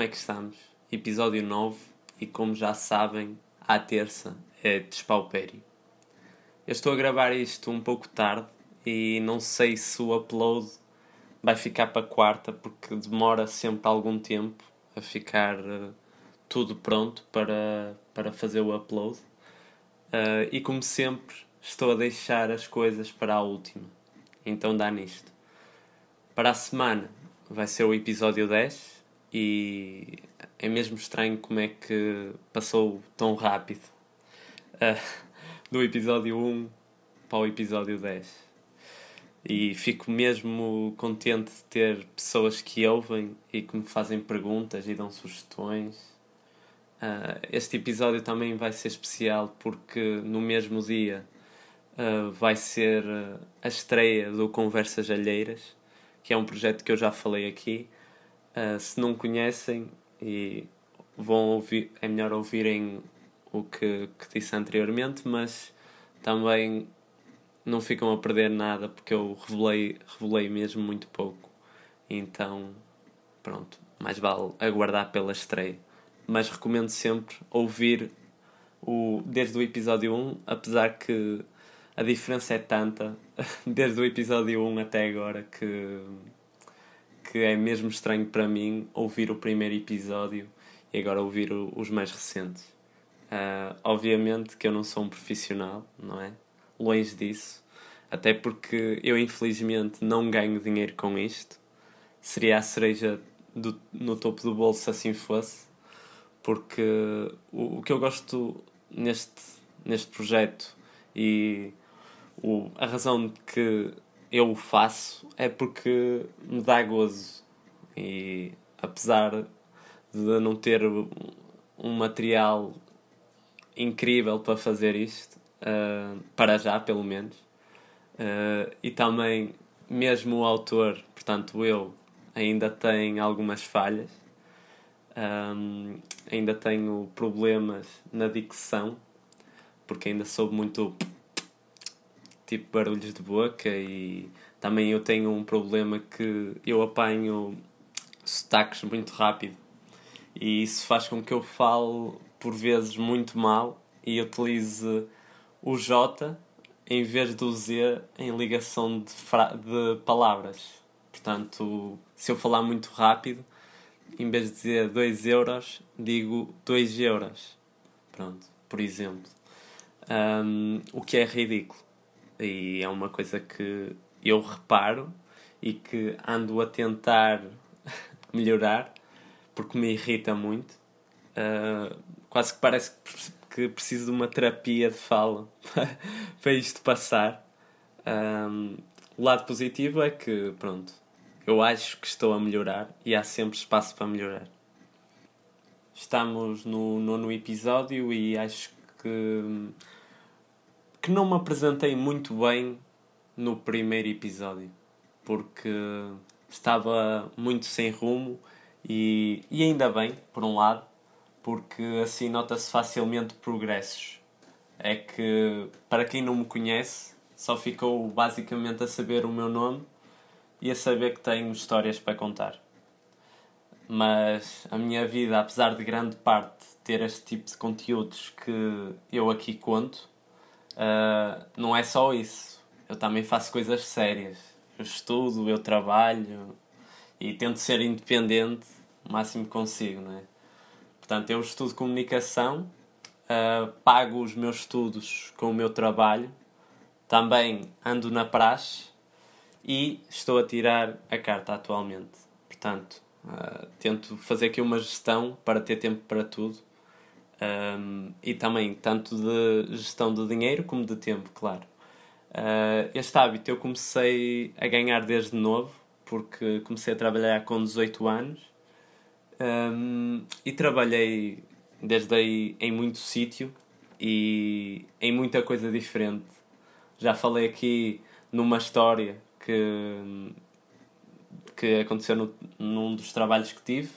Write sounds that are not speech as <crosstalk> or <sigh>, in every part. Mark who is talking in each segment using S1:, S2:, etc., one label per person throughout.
S1: como é que estamos? Episódio 9 e como já sabem, à terça é despaupério. Eu estou a gravar isto um pouco tarde e não sei se o upload vai ficar para quarta porque demora sempre algum tempo a ficar uh, tudo pronto para, para fazer o upload. Uh, e como sempre, estou a deixar as coisas para a última. Então dá nisto. Para a semana vai ser o episódio 10 e é mesmo estranho como é que passou tão rápido uh, do episódio 1 para o episódio 10. E fico mesmo contente de ter pessoas que ouvem e que me fazem perguntas e dão sugestões. Uh, este episódio também vai ser especial porque no mesmo dia uh, vai ser a estreia do Conversas Alheiras, que é um projeto que eu já falei aqui. Uh, se não conhecem e vão ouvir, é melhor ouvirem o que, que disse anteriormente, mas também não ficam a perder nada porque eu revelei, revelei mesmo muito pouco. Então, pronto, mais vale aguardar pela estreia. Mas recomendo sempre ouvir o, desde o episódio 1, apesar que a diferença é tanta <laughs> desde o episódio 1 até agora que, que é mesmo estranho para mim ouvir o primeiro episódio e agora ouvir o, os mais recentes. Uh, obviamente que eu não sou um profissional, não é? Longe disso. Até porque eu, infelizmente, não ganho dinheiro com isto. Seria a cereja do, no topo do bolso se assim fosse. Porque o, o que eu gosto neste, neste projeto e o, a razão de que eu o faço é porque me dá gozo. E apesar de não ter um material incrível para fazer isto, uh, para já pelo menos, uh, e também mesmo o autor, portanto eu, ainda tem algumas falhas, um, ainda tenho problemas na dicção, porque ainda sou muito tipo barulhos de boca e também eu tenho um problema que eu apanho sotaques muito rápido e isso faz com que eu fale por vezes muito mal e utilize o J em vez do Z em ligação de, de palavras. Portanto, se eu falar muito rápido, em vez de dizer 2 euros, digo 2 euros. Pronto, por exemplo. Um, o que é ridículo. E é uma coisa que eu reparo e que ando a tentar <laughs> melhorar porque me irrita muito. Uh, quase que parece que preciso de uma terapia de fala <laughs> para isto passar. Um, o lado positivo é que, pronto, eu acho que estou a melhorar e há sempre espaço para melhorar. Estamos no nono episódio e acho que que não me apresentei muito bem no primeiro episódio, porque estava muito sem rumo e, e ainda bem, por um lado, porque assim nota-se facilmente progressos. É que, para quem não me conhece, só ficou basicamente a saber o meu nome e a saber que tenho histórias para contar. Mas a minha vida, apesar de grande parte ter este tipo de conteúdos que eu aqui conto, uh, não é só isso. Eu também faço coisas sérias. Eu estudo, eu trabalho e tento ser independente o máximo que consigo, não é? Portanto, eu estudo comunicação, uh, pago os meus estudos com o meu trabalho, também ando na praxe e estou a tirar a carta atualmente. Portanto, uh, tento fazer aqui uma gestão para ter tempo para tudo um, e também tanto de gestão de dinheiro como de tempo, claro. Uh, este hábito eu comecei a ganhar desde novo, porque comecei a trabalhar com 18 anos um, e trabalhei desde aí em muito sítio e em muita coisa diferente. Já falei aqui numa história que, que aconteceu no, num dos trabalhos que tive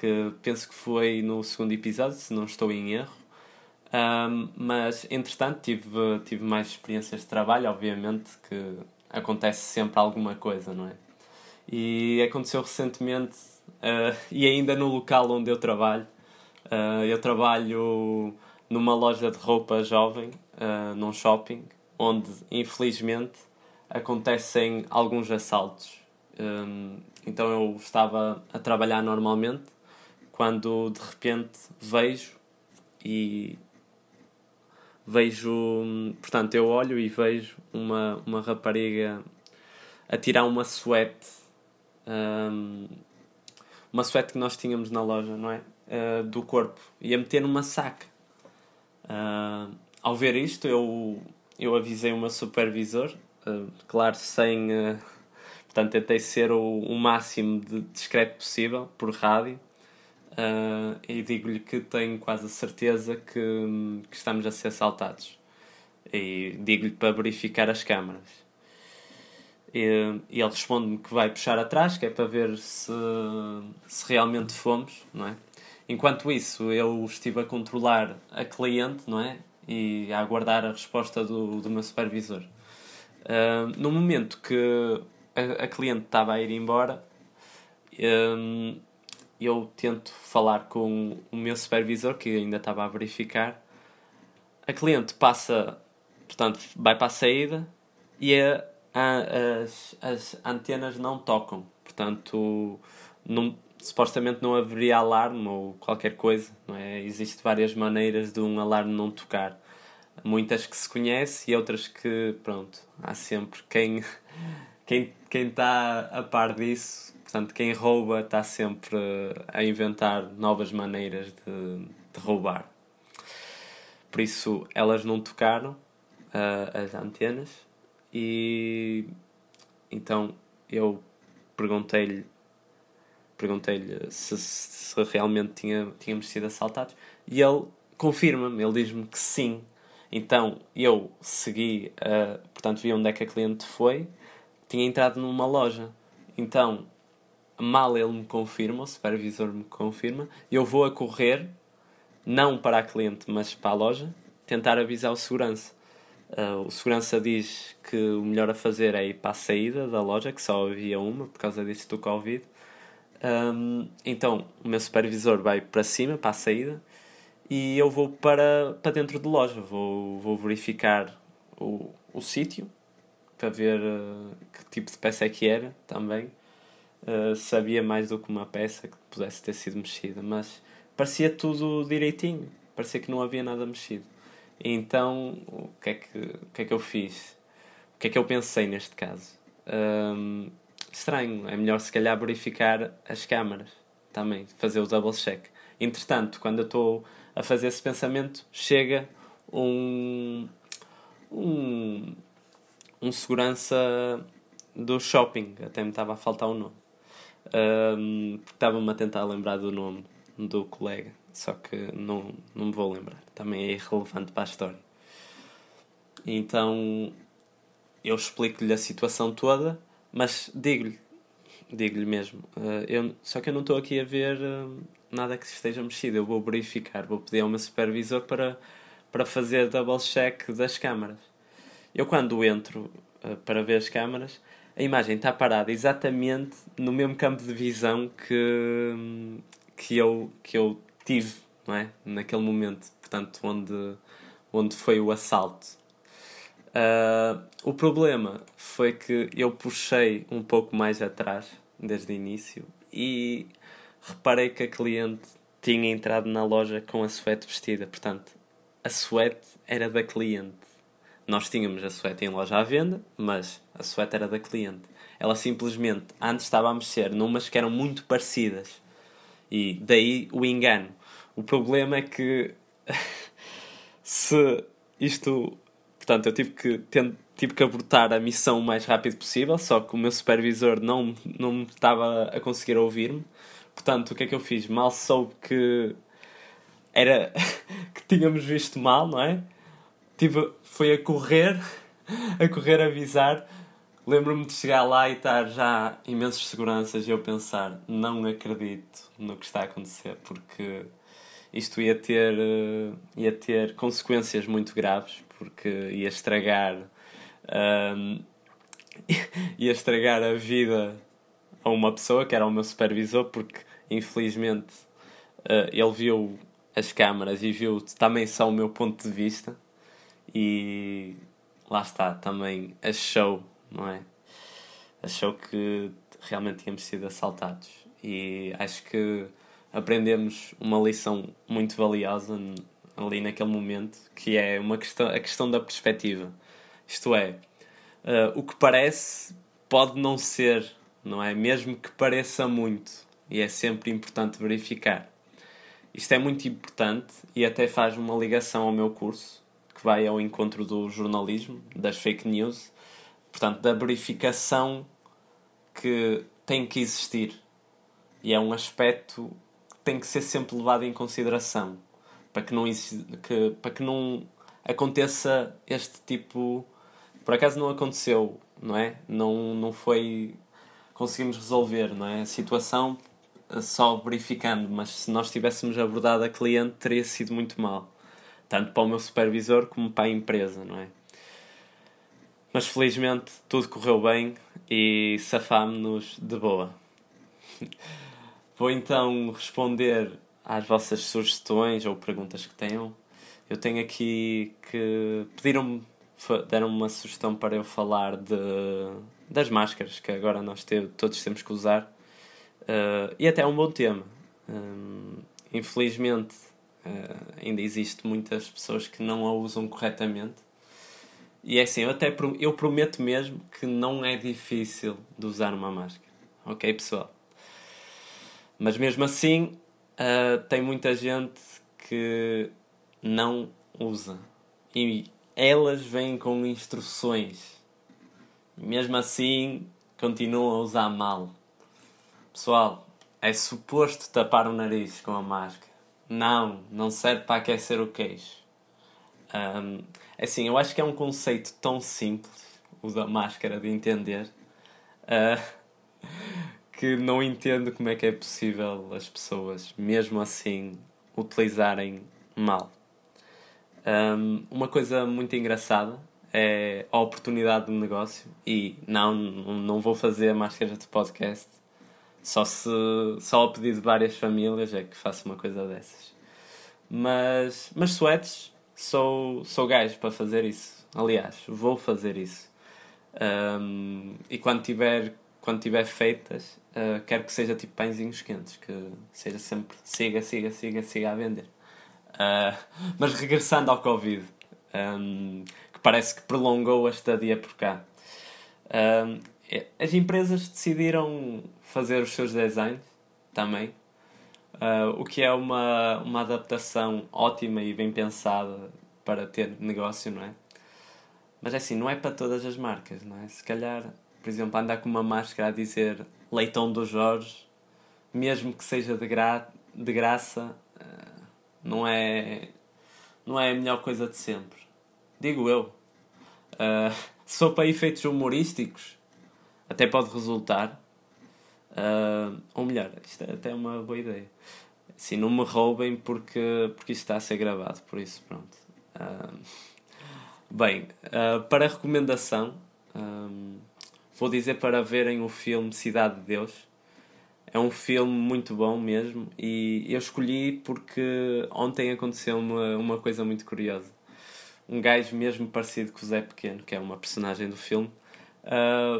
S1: que penso que foi no segundo episódio, se não estou em erro. Um, mas, entretanto, tive, tive mais experiências de trabalho, obviamente, que acontece sempre alguma coisa, não é? E aconteceu recentemente uh, e ainda no local onde eu trabalho. Uh, eu trabalho numa loja de roupa jovem, uh, num shopping, onde infelizmente acontecem alguns assaltos. Um, então eu estava a trabalhar normalmente quando de repente vejo e vejo, portanto, eu olho e vejo uma, uma rapariga a tirar uma suete, um, uma suete que nós tínhamos na loja, não é? Uh, do corpo e a meter numa saca. Uh, ao ver isto, eu, eu avisei o meu supervisor, uh, claro, sem. portanto, tentei ser o, o máximo de discreto possível por rádio. Uh, e digo-lhe que tenho quase a certeza que, que estamos a ser assaltados. E digo-lhe para verificar as câmaras. E, e ele responde-me que vai puxar atrás, que é para ver se, se realmente fomos, não é? Enquanto isso, eu estive a controlar a cliente, não é? E a aguardar a resposta do, do meu supervisor. Uh, no momento que a, a cliente estava a ir embora, um, eu tento falar com o meu supervisor, que ainda estava a verificar. A cliente passa, portanto, vai para a saída e a, a, as, as antenas não tocam. Portanto, não, supostamente não haveria alarme ou qualquer coisa. Não é? Existem várias maneiras de um alarme não tocar. Muitas que se conhece e outras que, pronto, há sempre quem <laughs> quem quem está a par disso Portanto, quem rouba está sempre a inventar novas maneiras de, de roubar. Por isso, elas não tocaram uh, as antenas e então eu perguntei-lhe perguntei-lhe se, se, realmente tinha, tínhamos sido assaltados e ele confirma-me, ele diz-me que sim. Então eu segui, uh, portanto vi onde é que a cliente foi, tinha entrado numa loja. Então mal ele me confirma, o supervisor me confirma, eu vou a correr, não para a cliente, mas para a loja, tentar avisar o segurança. Uh, o segurança diz que o melhor a fazer é ir para a saída da loja, que só havia uma por causa disso do Covid. Um, então o meu supervisor vai para cima, para a saída, e eu vou para, para dentro de loja. Vou, vou verificar o, o sítio para ver uh, que tipo de peça é que era também uh, sabia mais do que uma peça que pudesse ter sido mexida, mas parecia tudo direitinho, parecia que não havia nada mexido. Então, o que, é que, o que é que eu fiz? O que é que eu pensei neste caso? Um, estranho, é melhor se calhar verificar as câmaras também, fazer o double check. Entretanto, quando eu estou a fazer esse pensamento, chega um, um, um segurança do shopping, até me estava a faltar o um nome. Estava-me a tentar lembrar do nome do colega, só que não, não me vou lembrar. Também é irrelevante para a história. Então eu explico-lhe a situação toda, mas digo-lhe, digo-lhe mesmo. Uh, eu, só que eu não estou aqui a ver uh, nada que esteja mexido. Eu vou verificar, vou pedir ao meu supervisor para, para fazer double check das câmaras. Eu, quando entro uh, para ver as câmaras, a imagem está parada exatamente no mesmo campo de visão que, que, eu, que eu tive não é? naquele momento, portanto, onde, onde foi o assalto. Uh, o problema foi que eu puxei um pouco mais atrás desde o início e reparei que a cliente tinha entrado na loja com a suéte vestida, portanto, a suéte era da cliente. Nós tínhamos a suéte em loja à venda, mas a suéte era da cliente. Ela simplesmente antes estava a mexer numas que eram muito parecidas. E daí o engano. O problema é que <laughs> se isto. Portanto, eu tive que, tive que abortar a missão o mais rápido possível, só que o meu supervisor não, não estava a conseguir ouvir-me. Portanto, o que é que eu fiz? Mal soube que era <laughs> que tínhamos visto mal, não é? Tive, foi a correr, <laughs> a correr a avisar. Lembro-me de chegar lá e estar já imensas seguranças e eu pensar, não acredito no que está a acontecer, porque isto ia ter, eh, ia ter consequências muito graves, porque ia estragar, um, <laughs> ia estragar a vida a uma pessoa que era o meu supervisor, porque infelizmente uh, ele viu as câmaras e viu também só o meu ponto de vista e lá está, também achou, não é? Achou que realmente tínhamos sido assaltados e acho que aprendemos uma lição muito valiosa ali naquele momento, que é uma questão, a questão da perspectiva. Isto é, uh, o que parece pode não ser, não é? Mesmo que pareça muito, e é sempre importante verificar. Isto é muito importante e até faz uma ligação ao meu curso, que vai ao encontro do jornalismo, das fake news, portanto, da verificação que tem que existir. E é um aspecto que tem que ser sempre levado em consideração para que não, que, para que não aconteça este tipo. Por acaso não aconteceu, não é? Não, não foi. Conseguimos resolver, não é? A situação só verificando, mas se nós tivéssemos abordado a cliente teria sido muito mal. Tanto para o meu supervisor como para a empresa, não é? Mas felizmente tudo correu bem e safámos-nos de boa. <laughs> Vou então responder às vossas sugestões ou perguntas que tenham. Eu tenho aqui que pediram-me, deram uma sugestão para eu falar de, das máscaras que agora nós te, todos temos que usar. Uh, e até é um bom tema. Um, infelizmente, uh, ainda existe muitas pessoas que não a usam corretamente. E é assim, eu até eu prometo mesmo que não é difícil de usar uma máscara. Ok, pessoal? Mas mesmo assim, uh, tem muita gente que não usa. E elas vêm com instruções. Mesmo assim, continuam a usar mal. Pessoal, é suposto tapar o nariz com a máscara. Não, não serve para aquecer o queixo. Um, assim, eu acho que é um conceito tão simples, o da máscara, de entender. Uh, <laughs> que não entendo como é que é possível as pessoas, mesmo assim, utilizarem mal. Um, uma coisa muito engraçada é a oportunidade de negócio e não, não vou fazer máscaras de podcast só se só ao pedido de várias famílias é que faço uma coisa dessas mas mas sweats sou sou gajo para fazer isso aliás vou fazer isso um, e quando tiver quando tiver feitas, uh, quero que seja tipo pãezinhos quentes, que seja sempre siga, siga, siga, siga a vender. Uh, <laughs> mas regressando ao Covid, um, que parece que prolongou a estadia por cá. Um, as empresas decidiram fazer os seus designs também, uh, o que é uma, uma adaptação ótima e bem pensada para ter negócio, não é? Mas é assim, não é para todas as marcas, não é? Se calhar por exemplo, andar com uma máscara a dizer Leitão do Jorge, mesmo que seja de, gra de graça, uh, não é, não é a melhor coisa de sempre. Digo eu. <laughs> Uh, para efeitos humorísticos, até pode resultar. Uh, ou melhor, isto é até uma boa ideia. Assim, não me roubem porque, porque isto está a ser gravado, por isso, pronto. Uh, bem, uh, para recomendação, um, Vou dizer para verem o filme Cidade de Deus. É um filme muito bom mesmo e eu escolhi porque ontem aconteceu uma, coisa muito curiosa. Um gajo mesmo parecido com o Zé Pequeno, que é uma personagem do filme,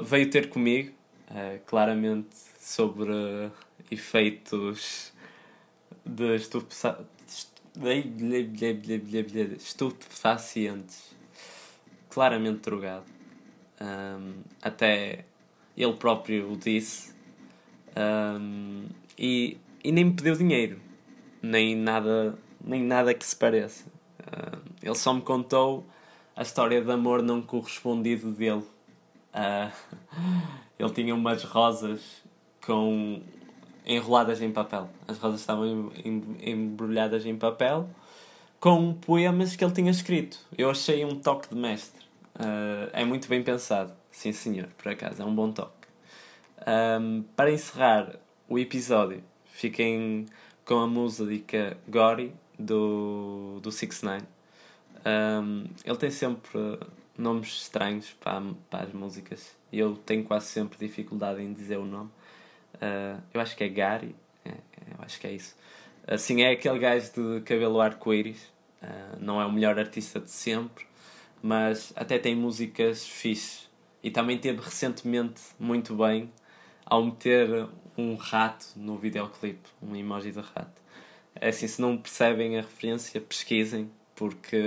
S1: veio ter comigo, uh, claramente sobre uh, efeitos de estupefacientes. Claramente drogado um, até ele próprio o disse, um, e, e nem me pediu dinheiro, nem nada, nem nada que se pareça. Uh, ele só me contou a história de amor não correspondido dele. Uh, <laughs> ele tinha umas rosas com enroladas em papel. As rosas estavam embrulhadas em papel com poemas que ele tinha escrito. Eu achei um toque de mestre. Uh, é muito bem pensado, sim senhor, por acaso, é um bom toque. Um, para encerrar o episódio, fiquem com a música Gory do, do 6 ix um, Ele tem sempre nomes estranhos para, para as músicas e eu tenho quase sempre dificuldade em dizer o nome.
S2: Uh, eu acho que é Gary, é, eu acho que é isso. Assim, é aquele gajo de cabelo arco-íris, uh, não é o melhor artista de sempre, mas até tem músicas fixe. E também teve recentemente muito bem ao meter um rato no videoclipe, um emoji de rato. É assim, se não percebem a referência, pesquisem, porque,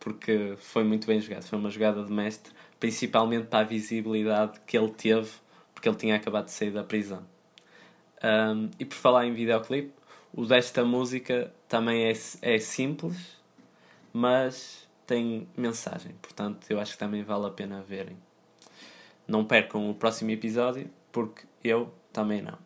S2: porque foi muito bem jogado. Foi uma jogada de mestre, principalmente para a visibilidade que ele teve, porque ele tinha acabado de sair da prisão. Um, e por falar em videoclipe, o desta música também é, é simples, mas tem mensagem. Portanto, eu acho que também vale a pena verem. Não percam o próximo episódio, porque eu também não.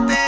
S2: bote